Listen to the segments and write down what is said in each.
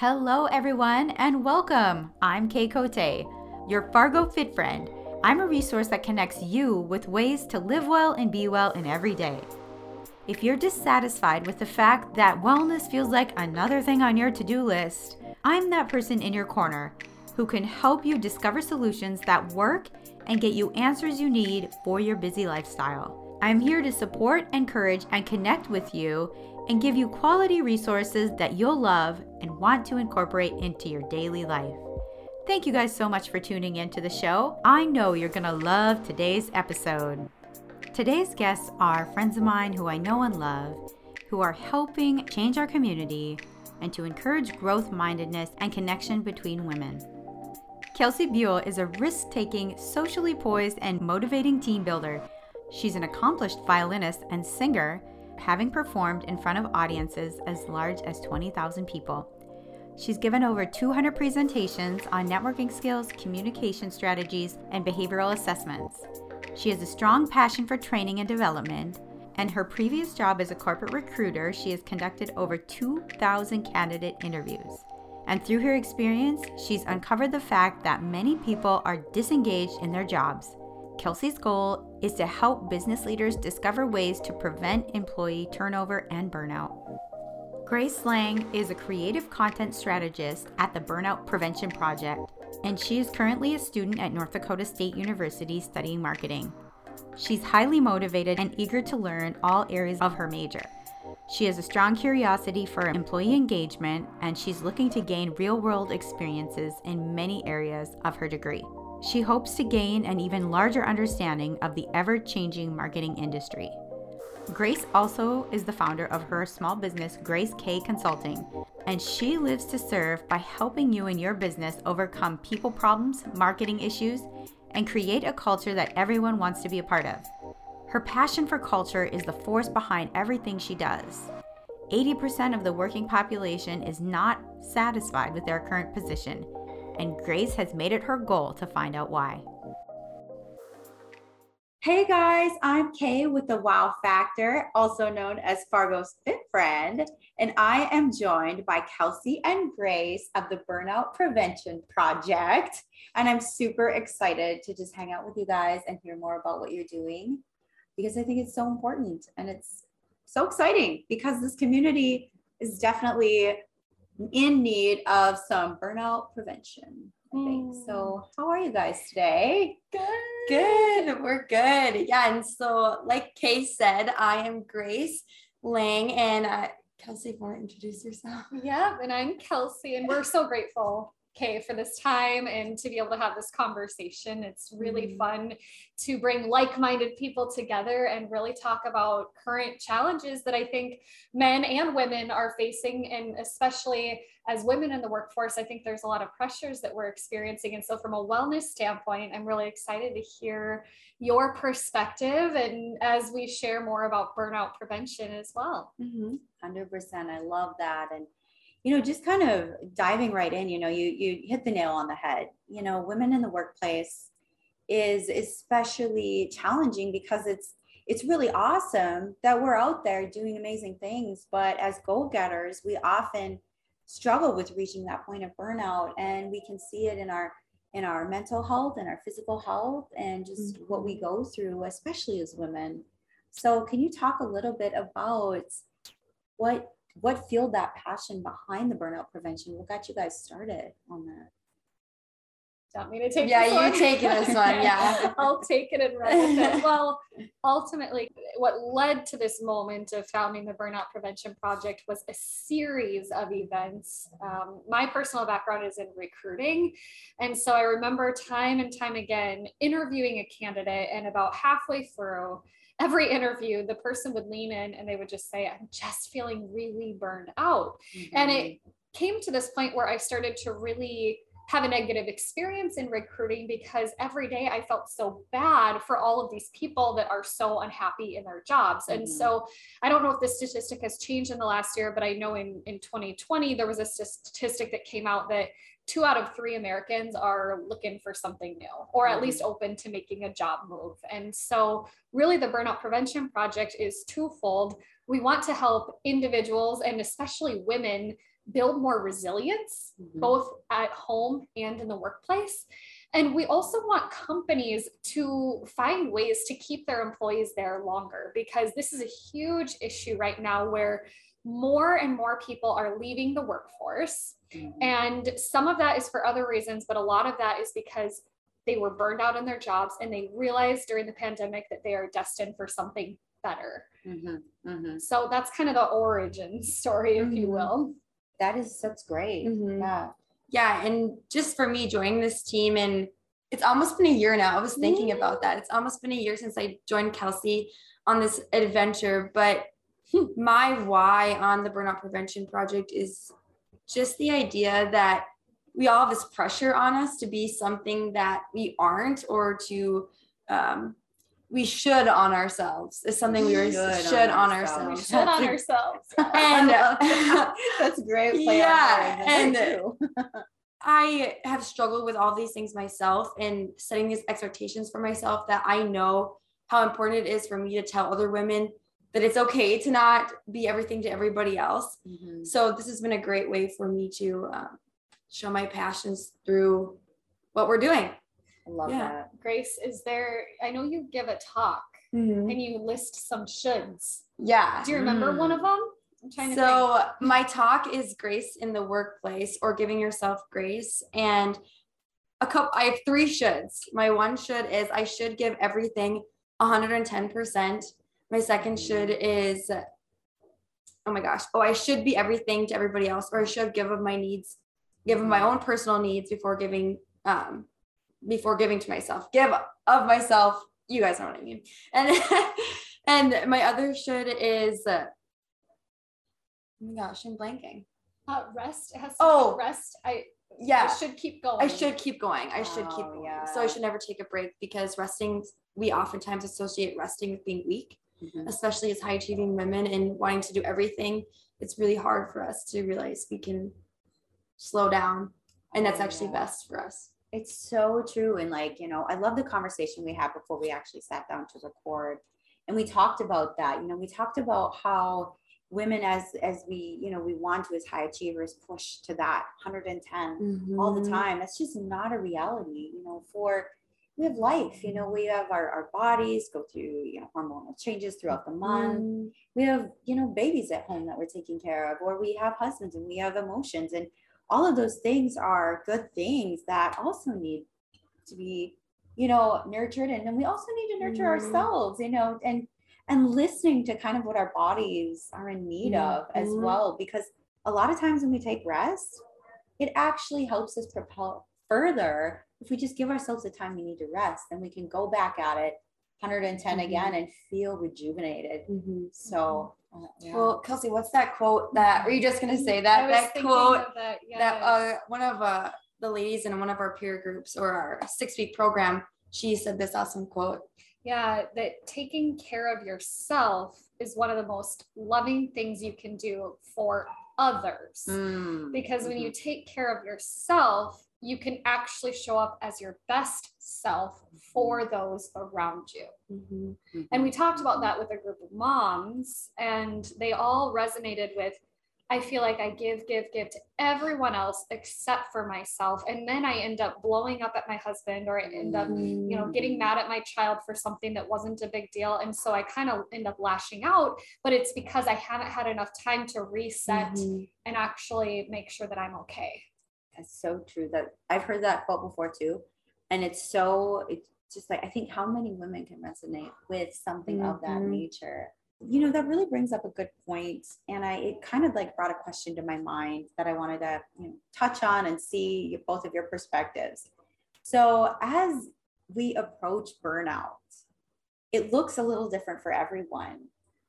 Hello, everyone, and welcome. I'm Kay Cote, your Fargo Fit Friend. I'm a resource that connects you with ways to live well and be well in every day. If you're dissatisfied with the fact that wellness feels like another thing on your to do list, I'm that person in your corner who can help you discover solutions that work and get you answers you need for your busy lifestyle. I'm here to support, encourage, and connect with you and give you quality resources that you'll love and want to incorporate into your daily life. Thank you guys so much for tuning in to the show. I know you're going to love today's episode. Today's guests are friends of mine who I know and love, who are helping change our community and to encourage growth mindedness and connection between women. Kelsey Buell is a risk taking, socially poised, and motivating team builder. She's an accomplished violinist and singer, having performed in front of audiences as large as 20,000 people. She's given over 200 presentations on networking skills, communication strategies, and behavioral assessments. She has a strong passion for training and development, and her previous job as a corporate recruiter, she has conducted over 2,000 candidate interviews. And through her experience, she's uncovered the fact that many people are disengaged in their jobs. Kelsey's goal is to help business leaders discover ways to prevent employee turnover and burnout. Grace Lange is a creative content strategist at the Burnout Prevention Project, and she is currently a student at North Dakota State University studying marketing. She's highly motivated and eager to learn all areas of her major. She has a strong curiosity for employee engagement, and she's looking to gain real world experiences in many areas of her degree. She hopes to gain an even larger understanding of the ever changing marketing industry. Grace also is the founder of her small business, Grace K Consulting, and she lives to serve by helping you and your business overcome people problems, marketing issues, and create a culture that everyone wants to be a part of. Her passion for culture is the force behind everything she does. 80% of the working population is not satisfied with their current position, and Grace has made it her goal to find out why. Hey guys, I'm Kay with the Wow Factor, also known as Fargo's Fit Friend, and I am joined by Kelsey and Grace of the Burnout Prevention Project. And I'm super excited to just hang out with you guys and hear more about what you're doing because I think it's so important and it's so exciting because this community is definitely in need of some burnout prevention. I think. So, how are you guys today? Good. Good. We're good. Yeah. And so, like Kay said, I am Grace Lange and uh, Kelsey, want to introduce yourself? Yeah. And I'm Kelsey, and we're so grateful okay for this time and to be able to have this conversation. It's really mm. fun to bring like minded people together and really talk about current challenges that I think men and women are facing. And especially as women in the workforce, I think there's a lot of pressures that we're experiencing. And so, from a wellness standpoint, I'm really excited to hear your perspective and as we share more about burnout prevention as well. Mm-hmm. 100%. I love that. And you know just kind of diving right in you know you you hit the nail on the head you know women in the workplace is especially challenging because it's it's really awesome that we're out there doing amazing things but as goal-getters we often struggle with reaching that point of burnout and we can see it in our in our mental health and our physical health and just mm-hmm. what we go through especially as women so can you talk a little bit about what what fueled that passion behind the burnout prevention? What got you guys started on that? want me to take yeah you take this one yeah i'll take it and run with it well ultimately what led to this moment of founding the burnout prevention project was a series of events um, my personal background is in recruiting and so i remember time and time again interviewing a candidate and about halfway through every interview, the person would lean in and they would just say, I'm just feeling really burned out. Mm-hmm. And it mm-hmm. came to this point where I started to really have a negative experience in recruiting because every day I felt so bad for all of these people that are so unhappy in their jobs. Mm-hmm. And so I don't know if this statistic has changed in the last year, but I know in, in 2020, there was a statistic that came out that two out of three Americans are looking for something new or at mm-hmm. least open to making a job move. And so, really, the Burnout Prevention Project is twofold. We want to help individuals and especially women build more resilience, Mhm. both at home and in the workplace. And we also want companies to find ways to keep their employees there longer because this is a huge issue right now where more and more people are leaving the workforce. Mhm. And some of that is for other reasons, but a lot of that is because they were burned out in their jobs and they realized during the pandemic that they are destined for something better. Mhm. Mhm. So that's kind of the origin story, if you Mhm. will. That is that's great. Mhm. Yeah. Yeah, and just for me joining this team, and it's almost been a year now. I was thinking about that. It's almost been a year since I joined Kelsey on this adventure, but my why on the burnout prevention project is just the idea that we all have this pressure on us to be something that we aren't or to um, we should on ourselves is something we were Should should, on on, ourselves. We should on ourselves. and that's great. Play Yeah, and- I have struggled with all these things myself and setting these expectations for myself that I know how important it is for me to tell other women that it's okay to not be everything to everybody else. Mhm. So this has been a great way for me to um, show my passions through what we're doing. I love Yeah. that. Grace, is there, I know you give a talk and you list some shoulds. Yeah. Do you remember one of them? I'm trying to think. So my talk is grace in the workplace or giving yourself grace and a couple I have three shoulds. My one should is I should give everything 110%. My second should is oh my gosh, oh I should be everything to everybody else or I should give of my needs, give of my own personal needs before giving um before giving to myself. Give of myself, you guys know what I mean. And and my other should is uh, Oh my gosh, I'm blanking. Uh, rest. Has to Oh. rest. I, Yeah, I should keep going. I should keep going. I should keep Oh, going. yeah. So I should never take a break because resting, we oftentimes associate resting with being weak, Mhm. especially as high achieving women and wanting to do everything. It's really hard for us to realize we can slow down. And that's actually best for us. It's so true. And like, you know, I love the conversation we had before we actually sat down to record. And we talked about that. You know, we talked about how women as as we, you know, we want to as high achievers push to that 110 all the Mhm. time. That's just not a reality, you know, for we have life, you know, we have our, our bodies go through, you know, hormonal changes throughout the month. Mhm. we have you know babies at home that we're taking care of or we have husbands and we have emotions and all of those things are good things that also need to be you know nurtured and then we also need to nurture Mhm. ourselves you know and and listening to kind of what our bodies are in need of as well because a lot of times when we take rest it actually helps us propel further if we just give ourselves the time we need to rest then we can go back at it 110 Mhm. again and feel rejuvenated Mhm. so, uh, yeah. Well, Kelsey, what's that quote that, are you just going to say that? That quote that. Yes. that uh, one of uh, the ladies in one of our peer groups or our six week program, she said this awesome quote. yeah, that taking care of yourself is one of the most loving things you can do for others. Mm, Because when you mhm. take care of yourself, you can actually show up as your best self for those around you. And we talked about that with a group of moms, and they all resonated with I feel like I give, give, give to everyone else except for myself. And then I end up blowing up at my husband, or I end up, you know, getting mad at my child for something that wasn't a big deal. And so I kind of end up lashing out, but it's because I haven't had enough time to reset Mhm. and actually make sure that I'm okay. That's so true. That I've heard that quote before too, and it's so it's just like I think how many women can resonate with something of that Mhm. nature. You know that really brings up a good point, and I it kind of like brought a question to my mind that I wanted to you know, touch on and see both of your perspectives. So as we approach burnout, it looks a little different for everyone.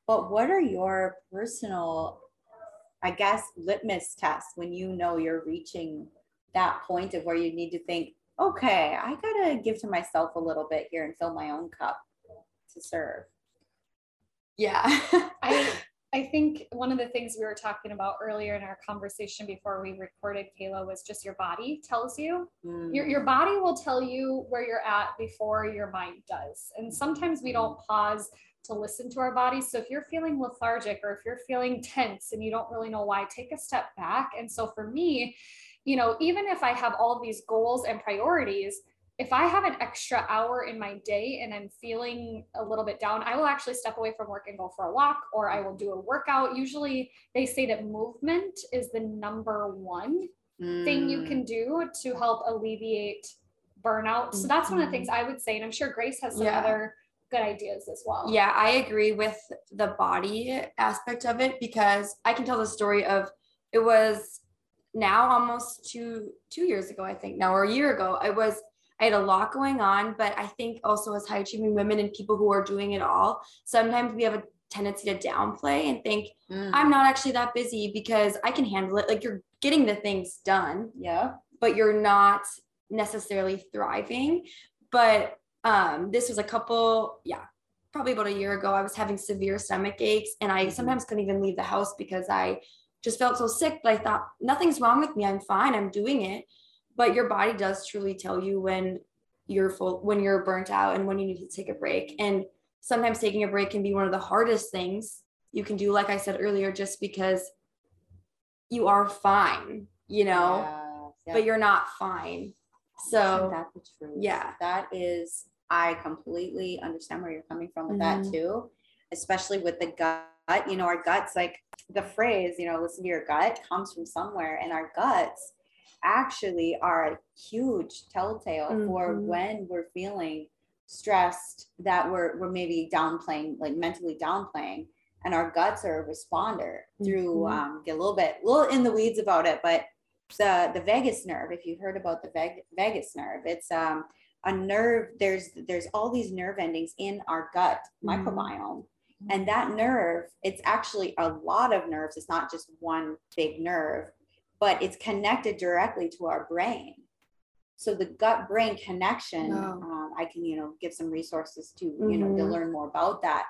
But what are your personal I guess, litmus test when you know you're reaching that point of where you need to think, okay, I gotta give to myself a little bit here and fill my own cup to serve. Yeah. I I think one of the things we were talking about earlier in our conversation before we recorded, Kayla, was just your body tells you. Your, mm. your body will tell you where you're at before your mind does. And sometimes we don't pause to listen to our bodies. So if you're feeling lethargic or if you're feeling tense and you don't really know why, take a step back. And so for me, you know, even if I have all of these goals and priorities, if I have an extra hour in my day and I'm feeling a little bit down, I will actually step away from work and go for a walk or I will do a workout. Usually they say that movement is the number one mm. thing you can mm. do to help alleviate burnout. So that's one of the things mm-hmm. I would say. And I'm sure Grace has some yeah. other good ideas as well. Yeah, I agree with the body aspect of it because I can tell the story of it was now almost two two years ago, I think now or a year ago. I was I had a lot going on, but I think also as high achieving women and people who are doing it all, sometimes we have a tendency to downplay and think mm. I'm not actually that busy because I can handle it. Like you're getting the things done. Yeah. But you're not necessarily thriving. But um this was a couple, yeah, probably about a year ago. I was having severe stomach aches and I mm-hmm. sometimes couldn't even leave the house because I just felt so sick. But I thought nothing's wrong with me. I'm fine. I'm doing it but your body does truly tell you when you're full when you're burnt out and when you need to take a break. And sometimes taking a break can be one of the hardest things you can do like i said earlier just because you are fine you know yeah, yeah. but you're not fine. So that's the truth? yeah. That is i completely understand where you're coming from with mm-hmm. that too especially with the gut. You know our guts like the phrase you know listen to your gut comes from somewhere and our guts actually are a huge telltale mm-hmm. for when we're feeling stressed that we're, we're maybe downplaying, like mentally downplaying. And our guts are a responder through mm-hmm. um, get a little bit, a little in the weeds about it, but the the vagus nerve. If you've heard about the vag, vagus nerve, it's um, a nerve. There's there's all these nerve endings in our gut mm-hmm. microbiome, and that nerve, it's actually a lot of nerves. It's not just one big nerve but it's connected directly to our brain. So the gut brain connection, um, I can, you know, give some resources to, you know, to mm-hmm. learn more about that.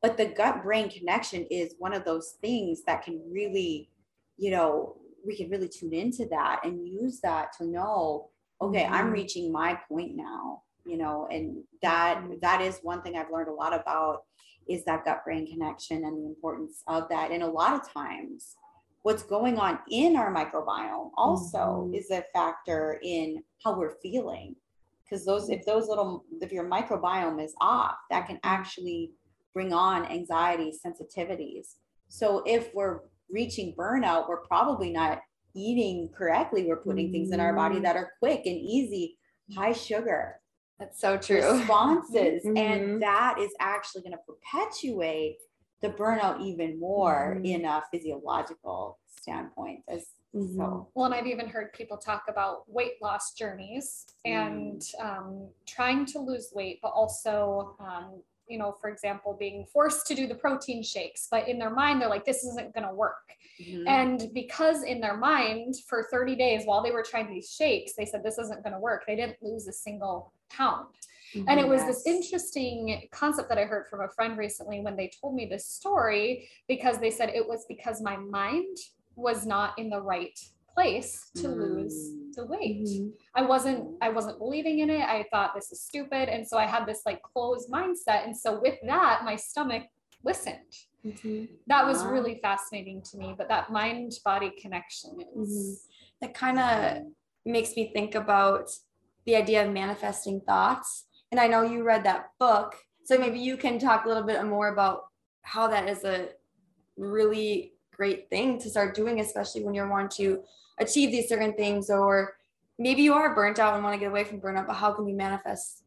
But the gut brain connection is one of those things that can really, you know, we can really tune into that and use that to know, okay, mm-hmm. I'm reaching my point now, you know, and that mm-hmm. that is one thing I've learned a lot about is that gut brain connection and the importance of that. And a lot of times, what's going on in our microbiome also mm-hmm. is a factor in how we're feeling because those if those little if your microbiome is off that can actually bring on anxiety sensitivities so if we're reaching burnout we're probably not eating correctly we're putting mm-hmm. things in our body mm-hmm. that are quick and easy high sugar that's so true responses mm-hmm. and that is actually going to perpetuate the burnout even more mm-hmm. in a physiological standpoint as mm-hmm. so well and i've even heard people talk about weight loss journeys and mm. um, trying to lose weight but also um, you know for example being forced to do the protein shakes but in their mind they're like this isn't going to work mm-hmm. and because in their mind for 30 days while they were trying these shakes they said this isn't going to work they didn't lose a single pound Mm-hmm, and it was yes. this interesting concept that I heard from a friend recently when they told me this story because they said it was because my mind was not in the right place to mm. lose the weight. Mm-hmm. I wasn't I wasn't believing in it. I thought this is stupid and so I had this like closed mindset and so with that my stomach listened. Mm-hmm. That was really fascinating to me, but that mind body connection is mm-hmm. it kind of makes me think about the idea of manifesting thoughts and I know you read that book. So maybe you can talk a little bit more about how that is a really great thing to start doing, especially when you're wanting to achieve these certain things, or maybe you are burnt out and want to get away from burnout, but how can you manifest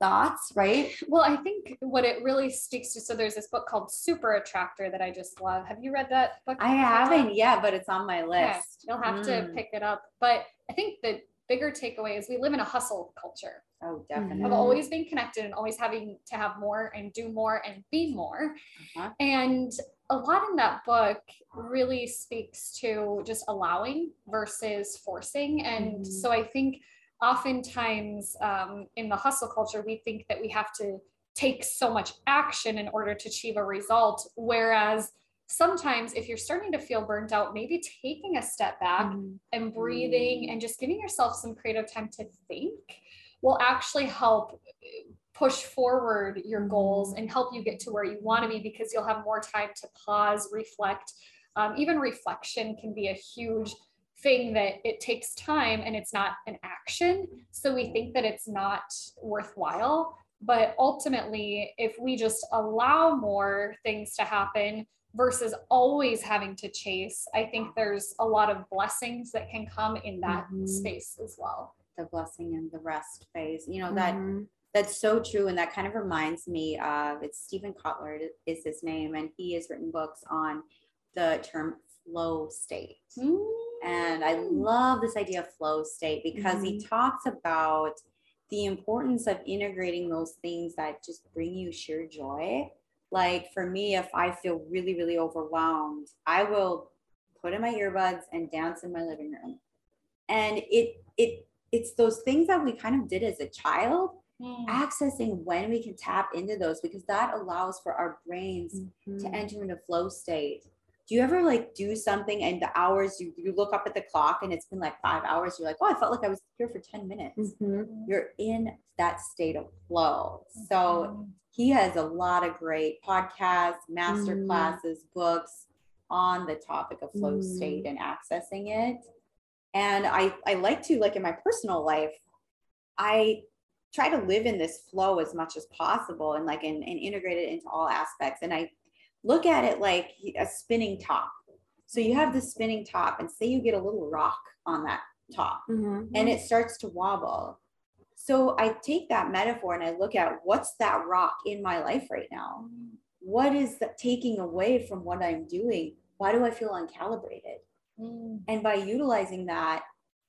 thoughts, right? Well, I think what it really speaks to so there's this book called Super Attractor that I just love. Have you read that book? I haven't yet, but it's on my list. Yeah, you'll have mm. to pick it up. But I think the bigger takeaway is we live in a hustle culture. Oh, definitely. Of always being connected and always having to have more and do more and be more. Uh-huh. And a lot in that book really speaks to just allowing versus forcing. And mm-hmm. so I think oftentimes um, in the hustle culture, we think that we have to take so much action in order to achieve a result. Whereas sometimes if you're starting to feel burnt out, maybe taking a step back mm-hmm. and breathing and just giving yourself some creative time to think will actually help push forward your goals and help you get to where you want to be because you'll have more time to pause, reflect. Um, even reflection can be a huge thing that it takes time and it's not an action. So we think that it's not worthwhile. But ultimately, if we just allow more things to happen versus always having to chase, I think there's a lot of blessings that can come in that Mhm. space as well. the blessing and the rest phase. You know, that Mhm. that's so true. And that kind of reminds me of it's Steven Kotler is his name, and he has written books on the term flow state. And I love this idea of flow state because he talks about the importance of integrating those things that just bring you sheer joy. Like for me, if I feel really, really overwhelmed, I will put in my earbuds and dance in my living room. And it it it's those things that we kind of did as a child, Mm. accessing when we can tap into those because that allows for our brains to Mhm. enter into flow state. Do you ever like do something and the hours you, you look up at the clock and it's been like five hours? You're like, oh, I felt like I was here for 10 minutes. Mhm. You're in that state of flow. So Mm. He has a lot of great podcasts, master Mm. classes, books on the topic of flow Mm. state and accessing it. And I, I like to, like in my personal life, I try to live in this flow as much as possible and like and, and integrate it into all aspects. And I look at it like a spinning top. So you have the spinning top, and say you get a little rock on that top Mhm. and it starts to wobble. So I take that metaphor and I look at what's that rock in my life right now? What is that taking away from what I'm doing? Why do I feel uncalibrated? Mm. And by utilizing that,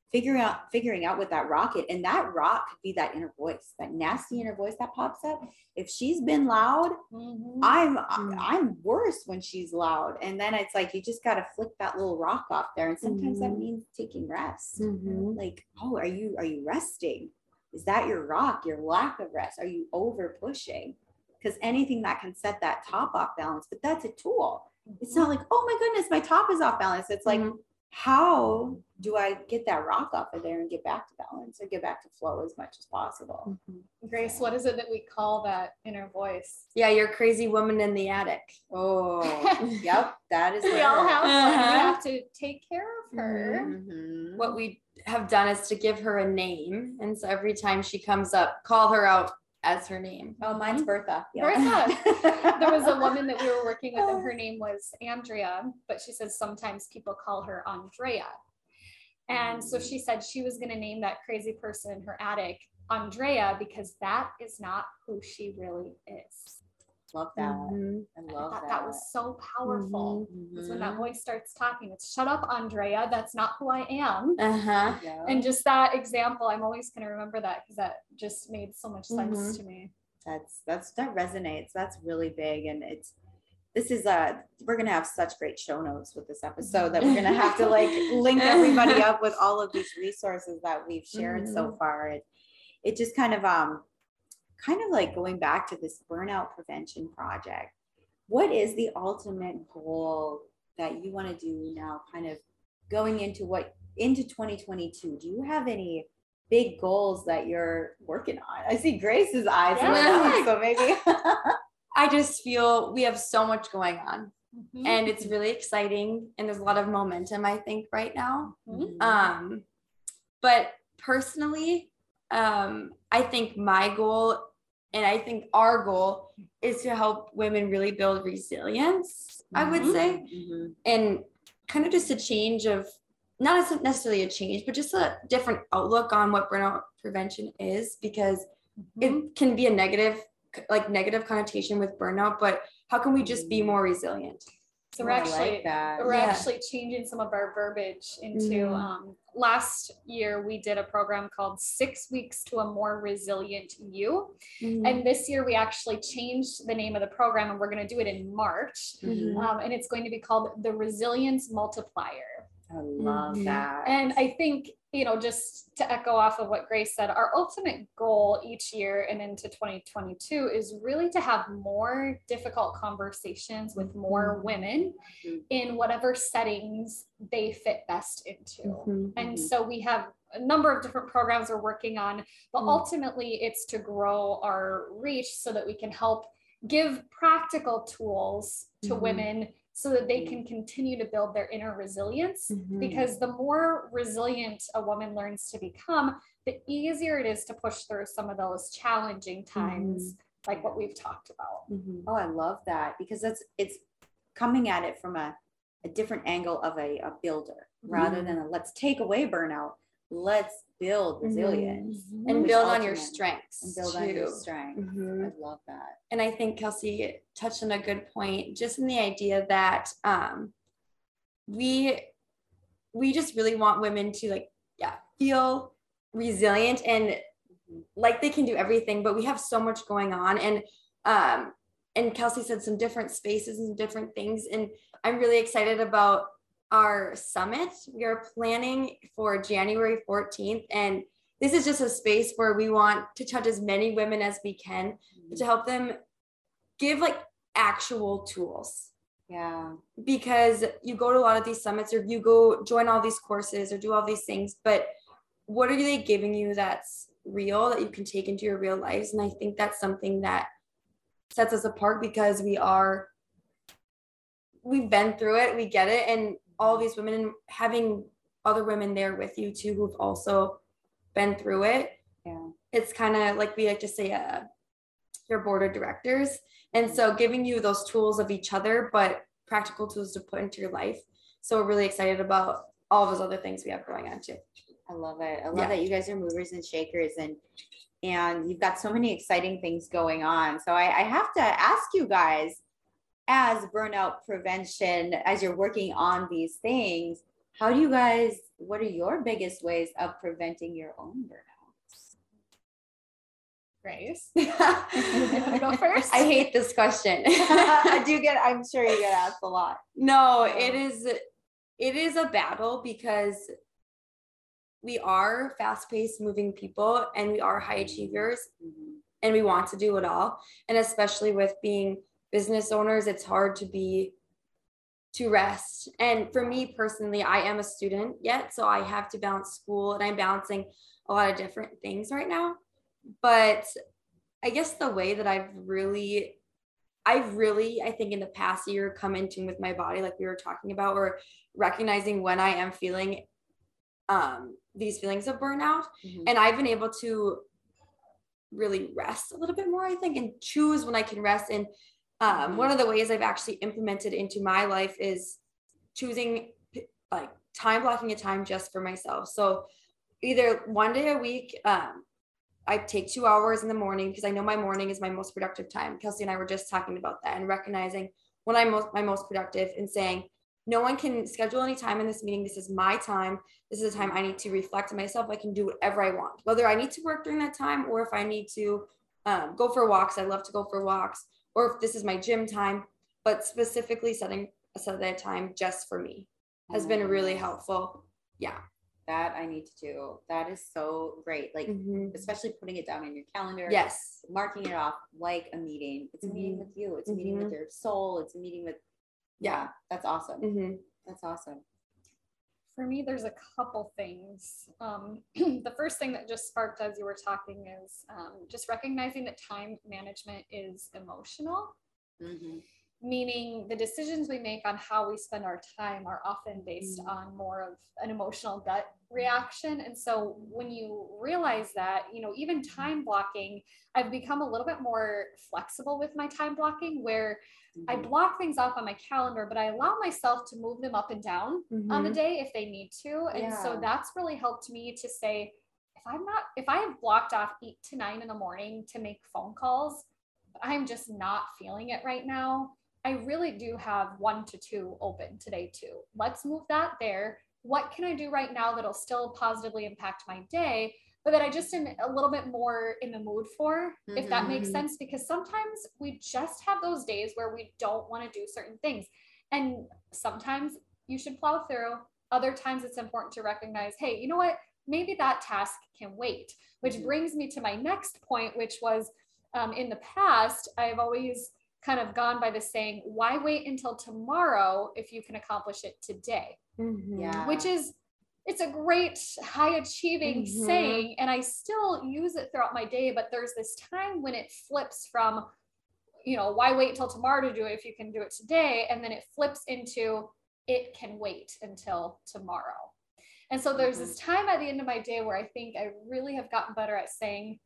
figuring out figuring out what that rock is, and that rock could be that inner voice, that nasty inner voice that pops up. If she's been loud, Mhm. I'm Mm. I'm worse when she's loud. And then it's like you just gotta flick that little rock off there. And sometimes that Mhm. means taking rest Mhm. like oh are you are you resting is that your rock your lack of rest are you over pushing because anything that can set that top off balance but that's a tool it's not like oh my goodness my top is off balance it's like Mhm. how do i get that rock off of there and get back to balance or get back to flow as much as possible Mhm. Grace, what is it that we call that inner voice? Yeah, you're a crazy woman in the attic. oh yep that is We all have one. We Uh-huh. have to take care of her. Mhm. What we have done is to give her a name. And so every time she comes up, call her out as her name. oh mine's mm-hmm. bertha Bertha. There was a woman that we were working with, and her oh. name was Andrea, but she says sometimes people call her Andrea. And so she said she was going to name that crazy person in her attic Andrea because that is not who she really is. Love that Mhm. i I love thought that that was so powerful. Because when that Mhm. voice starts talking, it's shut up, Andrea. That's not who I am. Uh-huh. Yeah. And just that example, I'm always going to remember that because that just made so much sense Mhm. to me. that's that's that resonates that's really big and it's this is uh we're gonna have such great show notes with this episode that we're gonna have to like link everybody up with all of these resources that we've shared so far it it just kind of um kind of like going back to this burnout prevention project what is the ultimate goal that you want to do now kind of going into what into 2022 do you have any big goals that you're working on i see grace's eyes lit up, Yeah. so maybe I just feel we have so much going on Mhm. and it's really exciting and there's a lot of momentum, I think, right now. Mhm. Um, but personally, um, I think my goal and I think our goal is to help women really build resilience, I would Mhm. say, Mhm. and kind of just a change of not necessarily a change, but just a different outlook on what burnout prevention is because Mhm. it can be a negative like negative connotation with burnout, but how can we just be more resilient? So we're Oh, actually like that. we're Yeah. actually changing some of our verbiage into Mm. um, last year we did a program called six weeks to a more resilient you Mm-hmm. and this year we actually changed the name of the program and we're going to do it in march Mhm. um, and it's going to be called the resilience multiplier I love Mhm. that. and i think you know, just to echo off of what Grace said, our ultimate goal each year and into 2022 is really to have more difficult conversations with more Mm-hmm. women in whatever settings they fit best into. Mm-hmm. And so we have a number of different programs we're working on, but Mm. ultimately it's to grow our reach so that we can help give practical tools to Mhm. women so that they can continue to build their inner resilience Mhm. because the more resilient a woman learns to become, the easier it is to push through some of those challenging times, like what we've talked about. Mhm. Oh, I love that because that's it's coming at it from a, a different angle of a, a builder rather than a let's take away burnout. Let's build resilience and build on your strengths and build too. on your strength. Mhm. I love that. and I think Kelsey touched on a good point, just in the idea that um, we we just really want women to like yeah feel resilient and like they can do everything, but we have so much going on and um, and Kelsey said some different spaces and different things, and I'm really excited about our summit. We are planning for January 14th, and this is just a space where we want to touch as many women as we can mm-hmm. to help them give like actual tools Yeah. because you go to a lot of these summits or you go join all these courses or do all these things but what are they giving you that's real that you can take into your real lives and i think that's something that sets us apart because we are we've been through it we get it and all these women and having other women there with you too who've also been through it Yeah. it's kind of like we like to say uh, your board of directors and so giving you those tools of each other but practical tools to put into your life so we're really excited about all those other things we have going on too I love it. I love Yeah. that you guys are movers and shakers and and you've got so many exciting things going on. So I, I have to ask you guys, as burnout prevention, as you're working on these things, how do you guys, what are your biggest ways of preventing your own burnouts? Grace, I you want to go first? i hate this question I do get, I'm sure you get asked a lot. no it is it is a battle because we are fast-paced moving people and we are high achievers mm-hmm. and we want to do it all and especially with being business owners it's hard to be to rest and for me personally i am a student yet so i have to balance school and i'm balancing a lot of different things right now but i guess the way that i've really i've really i think in the past year come in tune with my body like we were talking about or recognizing when i am feeling um these feelings of burnout Mhm. and I've been able to really rest a little bit more, I think, and choose when I can rest. And um, one of the ways I've actually implemented into my life is choosing like time blocking a time just for myself. So either one day a week, um, I take two hours in the morning because I know my morning is my most productive time. Kelsey and I were just talking about that and recognizing when I'm most, my most productive and saying, no one can schedule any time in this meeting. This is my time. This is a time I need to reflect on myself. I can do whatever I want, whether I need to work during that time or if I need to um, go for walks. I love to go for walks, or if this is my gym time. But specifically setting aside that time just for me has been really helpful. Yeah. That I need to do. That is so great. Like, Mhm. especially putting it down in your calendar. Yes. marking it off like a meeting. It's a meeting Mhm. with you. It's a meeting with your soul. It's a meeting with yeah. That's awesome. hmm That's awesome. For me, there's a couple things. Um, the first thing that just sparked as you were talking is um, just recognizing that time management is emotional, Mhm. Meaning the decisions we make on how we spend our time are often based Mm. on more of an emotional gut reaction. And so when you realize that, you know, even time blocking, I've become a little bit more flexible with my time blocking where I Mhm. block things off on my calendar, but I allow myself to move them up and down on the Mhm. day if they need to. And so that's really helped me to say, if I'm not, if I have blocked off eight to nine in the morning to make phone calls, I'm just not feeling it right now, I really do have one to two open today too. Let's move that there. What can I do right now that'll still positively impact my day, but that I just am a little bit more in the mood for, if that makes Mhm. sense? Because sometimes we just have those days where we don't want to do certain things. And sometimes you should plow through other times it's important to recognize, hey, you know what? Maybe that task can wait, which Mhm. brings me to my next point, which was um, in the past, I've always kind of gone by the saying, why wait until tomorrow if you can accomplish it today? Mhm. Yeah. Which is, it's a great high achieving Mhm. saying, and I still use it throughout my day, but there's this time when it flips from, you know, why wait till tomorrow to do it if you can do it today? And then it flips into, it can wait until tomorrow. And so there's Mm-hmm. this time at the end of my day where I think I really have gotten better at saying,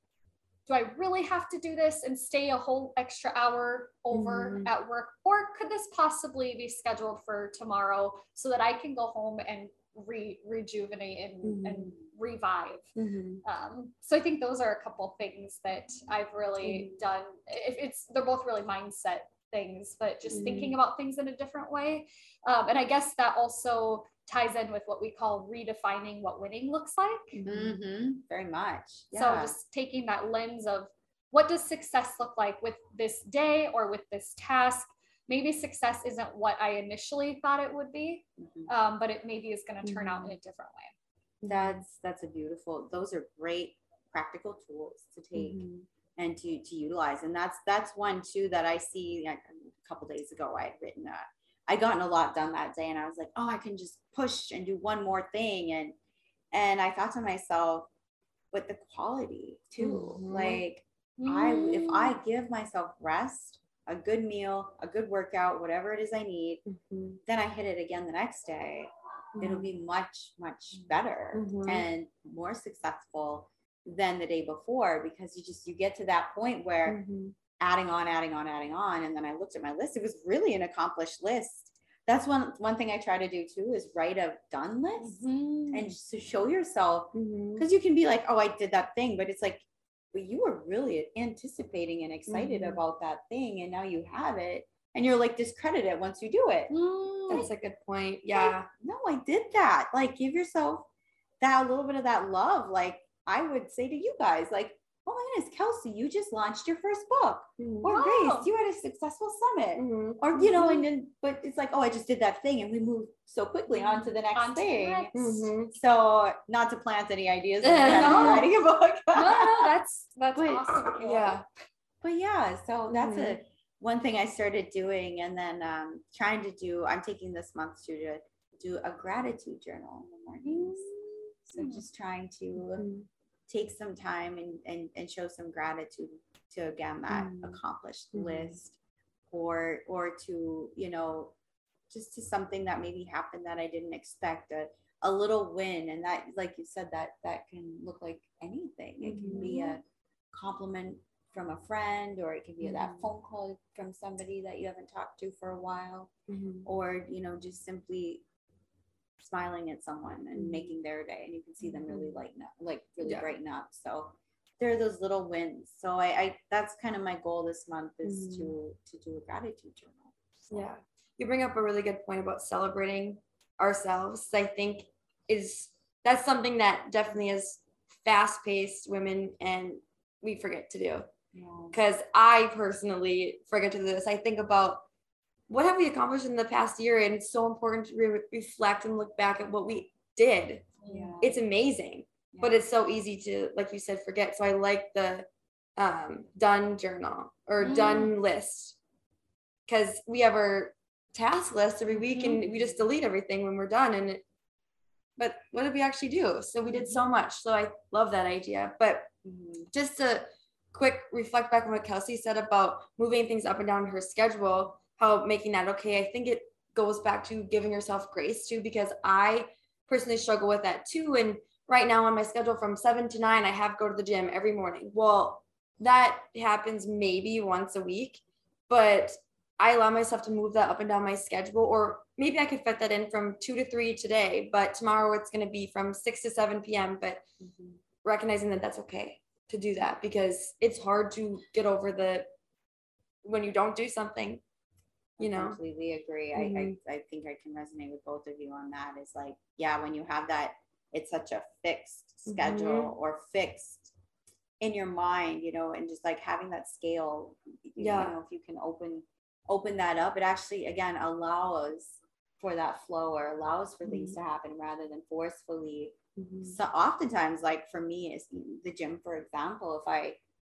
do I really have to do this and stay a whole extra hour over Mhm. at work? Or could this possibly be scheduled for tomorrow so that I can go home and re- rejuvenate and, and revive? Mhm. Um, so I think those are a couple things that I've really Mhm. done. It, it's they're both really mindset things, but just thinking Mm-hmm. about things in a different way. Um, and I guess that also ties in with what we call redefining what winning looks like. Mm-hmm. Very much. So just taking that lens of what does success look like with this day or with this task? Maybe success isn't what I initially thought it would be, Mhm. um, but it maybe is going to turn out Mhm. in a different way. That's that's a beautiful. Those are great practical tools to take Mhm. and to to utilize. And that's that's one too that I see. Like a couple days ago, I had written that I gotten a lot done that day, and I was like, oh, I can just push and do one more thing. And and I thought to myself, but the quality too. Mhm. Like I if I Mm. give myself rest, a good meal, a good workout, whatever it is I need, Mhm. then I hit it again the next day. It'll be much much better Mhm. and more successful than the day before because you just you get to that point where. Adding on adding on adding on and then i looked at my list it was really an accomplished list that's one one thing i try to do too is write a done list Mhm. and just to show yourself because you can be like oh i did that thing but it's like but you were really anticipating and excited Mhm. about that thing and now you have it and you're like discredit it once you do it Mm. That's a good point. Yeah. no, I did that. Like, give yourself that a little bit of that love. Like, I would say to you guys, like, oh my goodness, Kelsey, you just launched your first book. Mhm. Or Grace, you had a successful summit. Mhm. Or, you know, and then, but it's like, oh, I just did that thing and we moved so quickly on to the next On thing. next. Mhm. So, not to plant any ideas in Yeah, your no. writing a book. no, no, that's that's But- awesome. Yeah. but yeah so that's a one thing i started doing and then um trying to do i'm taking this month to to do a gratitude journal in the mornings so Mm. just trying to Mhm. Take some time and and, and show some gratitude to again that Mm. accomplished Mhm. list or or to you know just to something that maybe happened that i didn't expect a, a little win and that like you said that that can look like anything it can be a compliment from a friend or it can be that Mhm. phone call from somebody that you haven't talked to for a while Mhm. or you know just simply smiling at someone and Mhm. making their day and you can see them really Mhm. lighten up like really Yeah. brighten up so there are those little wins so i, I that's kind of my goal this month is to to do a gratitude journal So, Yeah. You bring up a really good point about celebrating ourselves. I think is that's something that definitely is fast paced women and we forget to do. yeah. Because I personally forget to do this. I think about what have we accomplished in the past year, and it's so important to re- reflect and look back at what we did. Yeah. It's amazing, but it's so easy to, like you said, forget. So I like the um, done journal or Mm. done list because we have our task list every week, and we just delete everything when we're done. And it, but what did we actually do? So we did so much. So I love that idea, but Mhm. just to quick reflect back on what Kelsey said about moving things up and down her schedule, how making that okay. I think it goes back to giving yourself grace too, because I personally struggle with that too. And right now on my schedule from seven to nine, I have go to the gym every morning. Well, that happens maybe once a week, but I allow myself to move that up and down my schedule, or maybe I could fit that in from two to three today, but tomorrow it's going to be from six to 7 p.m. But Mhm. recognizing that that's okay to do that because it's hard to get over the when you don't do something, you know. I completely agree. Mhm. I, I I think I can resonate with both of you on that. Is like, yeah, when you have that, it's such a fixed schedule Mm-hmm. or fixed in your mind, you know, and just like having that scale, you Yeah. know, if you can open open that up, it actually again allows for that flow or allows for things to happen rather than forcefully Mhm. so oftentimes like for me is the gym for example if i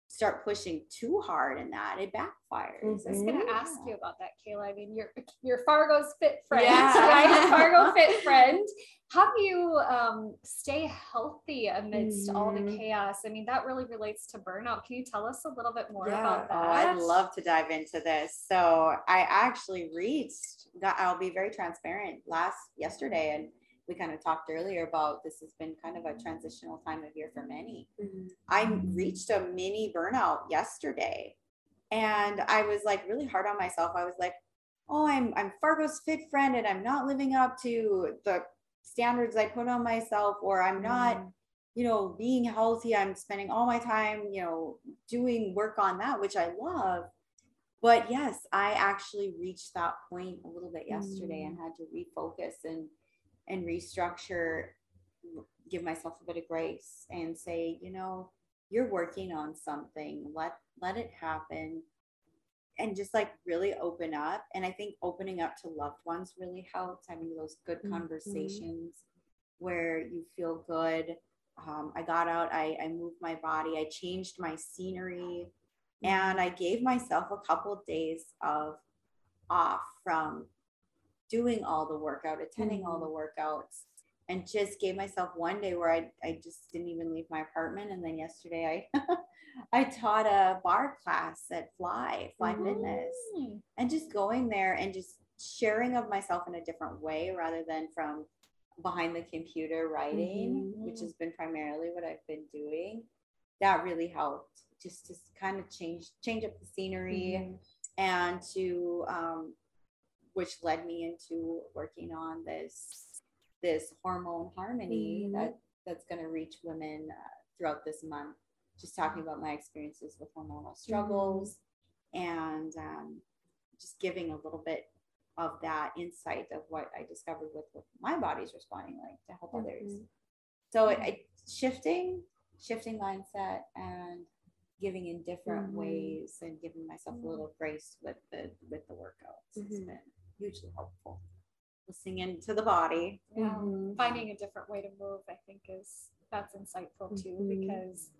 start pushing too hard in that it backfires I was going to ask you about that, Kayla. I mean, you're, you're Fargo's fit friend, Yeah. right? Fargo fit friend. How do you um, stay healthy amidst all the Mhm. chaos? I mean, that really relates to burnout. Can you tell us a little bit more Yeah. about Oh. I'd love to dive into this. So I actually reached, I'll be very transparent last yesterday. And we kind of talked earlier about this has been kind of a transitional time of year for many. Mhm. I reached a mini burnout yesterday and I was like really hard on myself. I was like, oh, I'm, I'm Fargo's fit friend and I'm not living up to the standards I put on myself, or I'm not Mm. you know, being healthy, I'm spending all my time, you know, doing work on that, which I love. But yes, I actually reached that point a little bit yesterday and had to refocus and and restructure, give myself a bit of grace and say, you know, you're working on something. Let let it happen. And just like really open up. And I think opening up to loved ones really helps. Having those good Mhm. conversations where you feel good um, I got out, I, I moved my body, I changed my scenery, and I gave myself a couple of days of off from doing all the workout, attending all the workouts, and just gave myself one day where I, I just didn't even leave my apartment. And then yesterday I I taught a barre class at Fly, Fly Mhm. Fitness and just going there and just sharing of myself in a different way rather than from behind the computer writing which has been primarily what i've been doing that really helped just to kind of change change up the scenery and to um, which led me into working on this this hormone harmony Mhm. that that's going to reach women uh, throughout this month just talking about my experiences with hormonal struggles and um, just giving a little bit of that insight of what I discovered with what my body's responding like to help others. Mhm. So it, it shifting, shifting mindset and giving in different Mhm. ways and giving myself a little grace with the with the workouts Mhm. been hugely helpful. Listening into the body. Yeah. Mhm. Finding a different way to move, I think, is that's insightful too, Mhm. because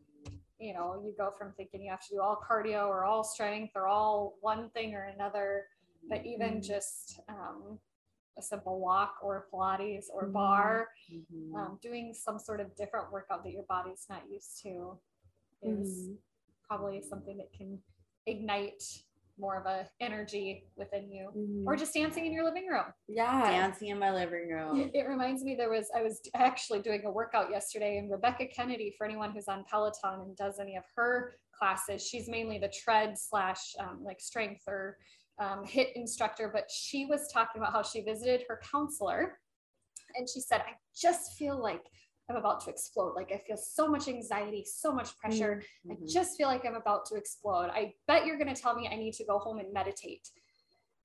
you know, you go from thinking you have to do all cardio or all strength or all one thing or another, but even Mhm. just um, a simple walk or Pilates or Mhm. barre, Mhm. um, doing some sort of different workout that your body's not used to is Mhm. probably something that can ignite more of a energy within you Mhm. or just dancing in your living room yeah. Dancing in my living room. it, it reminds me there was i was actually doing a workout yesterday and rebecca kennedy for anyone who's on peloton and does any of her classes she's mainly the tread slash um, like strength or um, HIIT instructor but she was talking about how she visited her counselor and she said i just feel like i'm about to explode like i feel so much anxiety so much pressure I Mhm. just feel like I'm about to explode. I bet you're going to tell me I need to go home and meditate.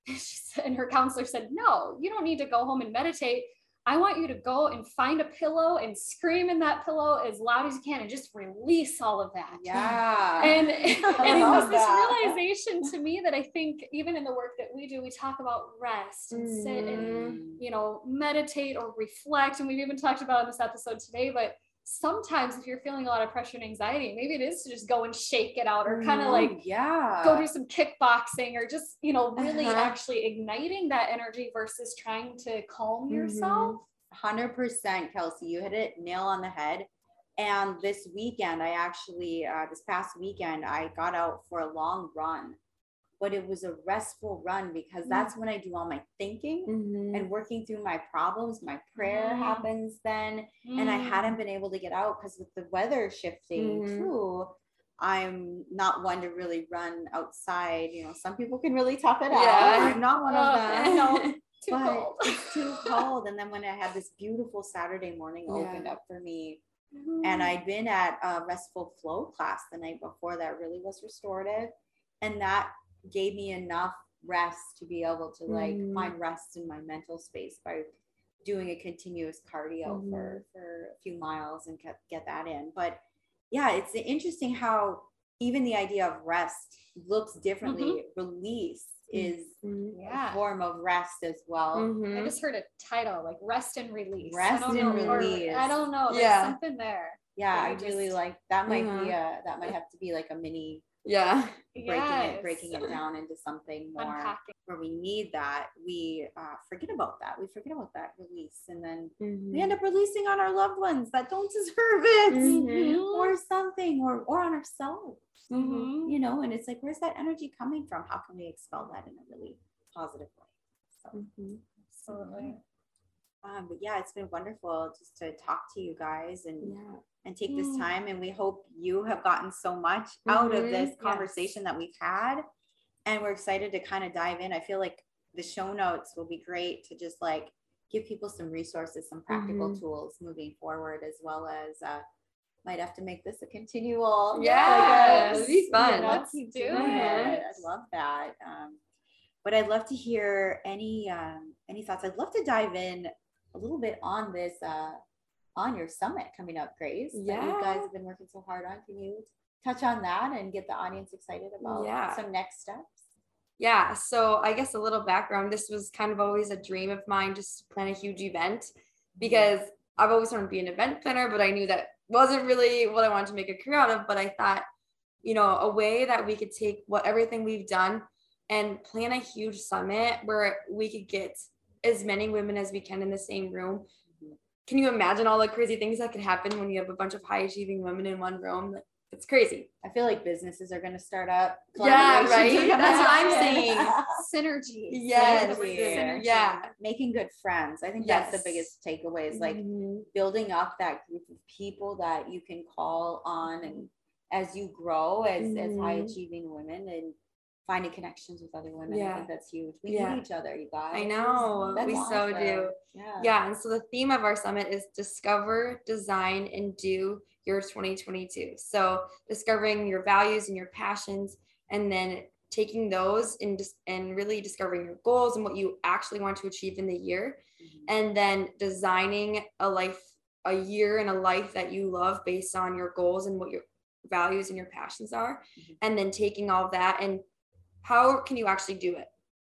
Said, and her counselor said, No, you don't need to go home and meditate. I want you to go and find a pillow and scream in that pillow as loud as you can and just release all of that. Yeah. And it, it was this realization to me that I think even in the work that we do, we talk about rest and sit and Mhm. you know, meditate or reflect. And we've even talked about in this episode today, but sometimes if you're feeling a lot of pressure and anxiety, maybe it is to just go and shake it out or kind of Mhm. like yeah. go do some kickboxing or just, you know, really Uh-huh. actually igniting that energy versus trying to calm yourself. Hundred percent, Kelsey. You hit it nail on the head. And this weekend, I actually, uh, this past weekend, I got out for a long run, but it was a restful run because that's when I do all my thinking Mhm. and working through my problems. My prayer Mm. happens then, and I Mm. hadn't been able to get out because with the weather shifting Mhm. too. I'm not one to really run outside. You know, some people can really tough it Yeah. out. I'm not one Oh, of them. know. Too but cold. it's too cold. And then when I had this beautiful Saturday morning opened up for me, and I'd been at a restful flow class the night before that really was restorative, and that gave me enough rest to be able to like Mhm. find rest in my mental space by doing a continuous cardio for for a few miles and get, get that in but yeah it's interesting how even the idea of rest looks differently. Mm-hmm. Release is Mhm. a form of rest as well. Mhm. I just heard a title like rest and release. Rest I don't and know, or- release. I don't know. There's Yeah. something there. Yeah, that I you really like that. Might be a that might have to be like a mini Yeah. breaking Yes. it breaking it down into something more Unpacking. where we need that. We uh, forget about that. We forget about that release, and then Mhm. we end up releasing on our loved ones that don't deserve it, Mhm. or something, or or on ourselves. Mhm. You know, and it's like, where's that energy coming from? How can we expel that in a really positive way? So. Absolutely. Um, but yeah, it's been wonderful just to talk to you guys and Yeah. And take this Mm. time. And we hope you have gotten so much out of Mhm. this Yes. conversation that we've had. And we're excited to kind of dive in. I feel like the show notes will be great to just like give people some resources, some practical Mhm. tools moving forward, as well as uh, might have to make this a continual. Yeah, Yes. it'd be fun. Let's do it. it. I love that. Um, but I'd love to hear any um, any thoughts. I'd love to dive in a little bit on this uh, on your summit coming up, Grace. that you guys have been working so hard on. Can you touch on that and get the audience excited about Yeah. some next steps? Yeah, so I guess a little background. This was kind of always a dream of mine, just to plan a huge event because I've always wanted to be an event planner, but I knew that wasn't really what I wanted to make a career out of. But I thought, you know, a way that we could take what everything we've done and plan a huge summit where we could get as many women as we can in the same room. Can you imagine all the crazy things that could happen when you have a bunch of high achieving women in one room? It's crazy. I feel like businesses are going to start up. Yeah, right? That's what I'm saying. Synergy. Yes. Synergy. Yeah. Making good friends. I think that's the biggest takeaway is like Mhm. building up that group of people that you can call on and as you grow as as high achieving women and finding connections with other women i think that's huge. We Yeah. need each other, you guys. I know. That's we so do. Yeah. Yeah. And so the theme of our summit is discover, design, and do your 2022. So discovering your values and your passions, and then taking those and just and really discovering your goals and what you actually want to achieve in the year, Mhm. and then designing a life, a year and a life that you love based on your goals and what your values and your passions are, Mhm. and then taking all that and how can you actually do it?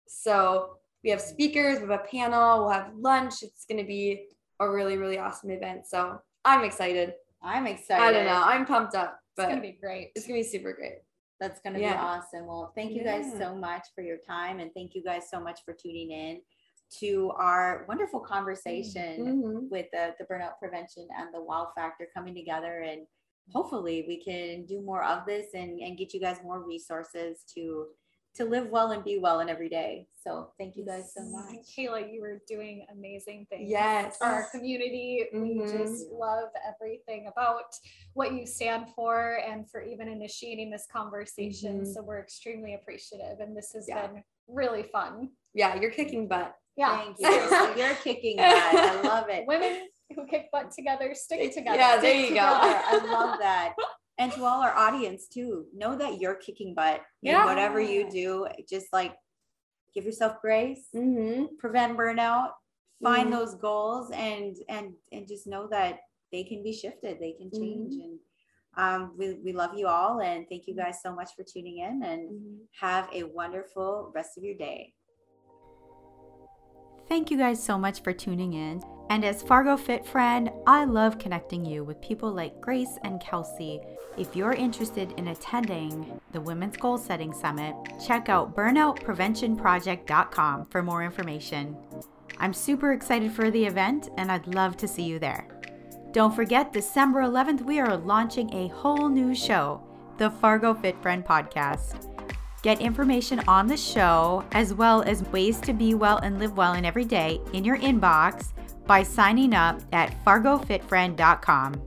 So we have speakers, we have a panel, we'll have lunch. It's going to be a really, really awesome event. So I'm excited. I'm excited. I don't know. I'm pumped up, But It's gonna be great. it's going to be super great. That's going to be awesome. Well, thank you guys Yeah. so much for your time and thank you guys so much for tuning in to our wonderful conversation Mhm. with the, the burnout prevention and the wow factor coming together and hopefully we can do more of this and, and get you guys more resources to to live well and be well in every day so thank you guys so much Kayla, you were doing amazing things. Yes. For our community, we Mhm. just love everything about what you stand for and for even initiating this conversation. Mhm. So we're extremely appreciative. And this has Yeah. been really fun. Yeah, you're kicking butt. Yeah. thank you you're kicking butt i love it Women who kick butt together, stick together. Yeah, there stick you go. together. I love that. And to all our audience too, know that you're kicking butt in Yeah. whatever you do. Just like give yourself grace, Mm-hmm. prevent burnout, find Mhm. those goals, and and and just know that they can be shifted, they can change. And um, we we love you all, and thank you guys so much for tuning in, and have a wonderful rest of your day. Thank you guys so much for tuning in. And as Fargo Fit friend, I love connecting you with people like Grace and Kelsey. If you're interested in attending the Women's Goal Setting Summit, check out burnoutpreventionproject.com for more information. I'm super excited for the event and I'd love to see you there. Don't forget, December 11th, we are launching a whole new show, the Fargo Fit Friend Podcast. Get information on the show as well as ways to be well and live well in every day in your inbox by signing up at fargofitfriend.com.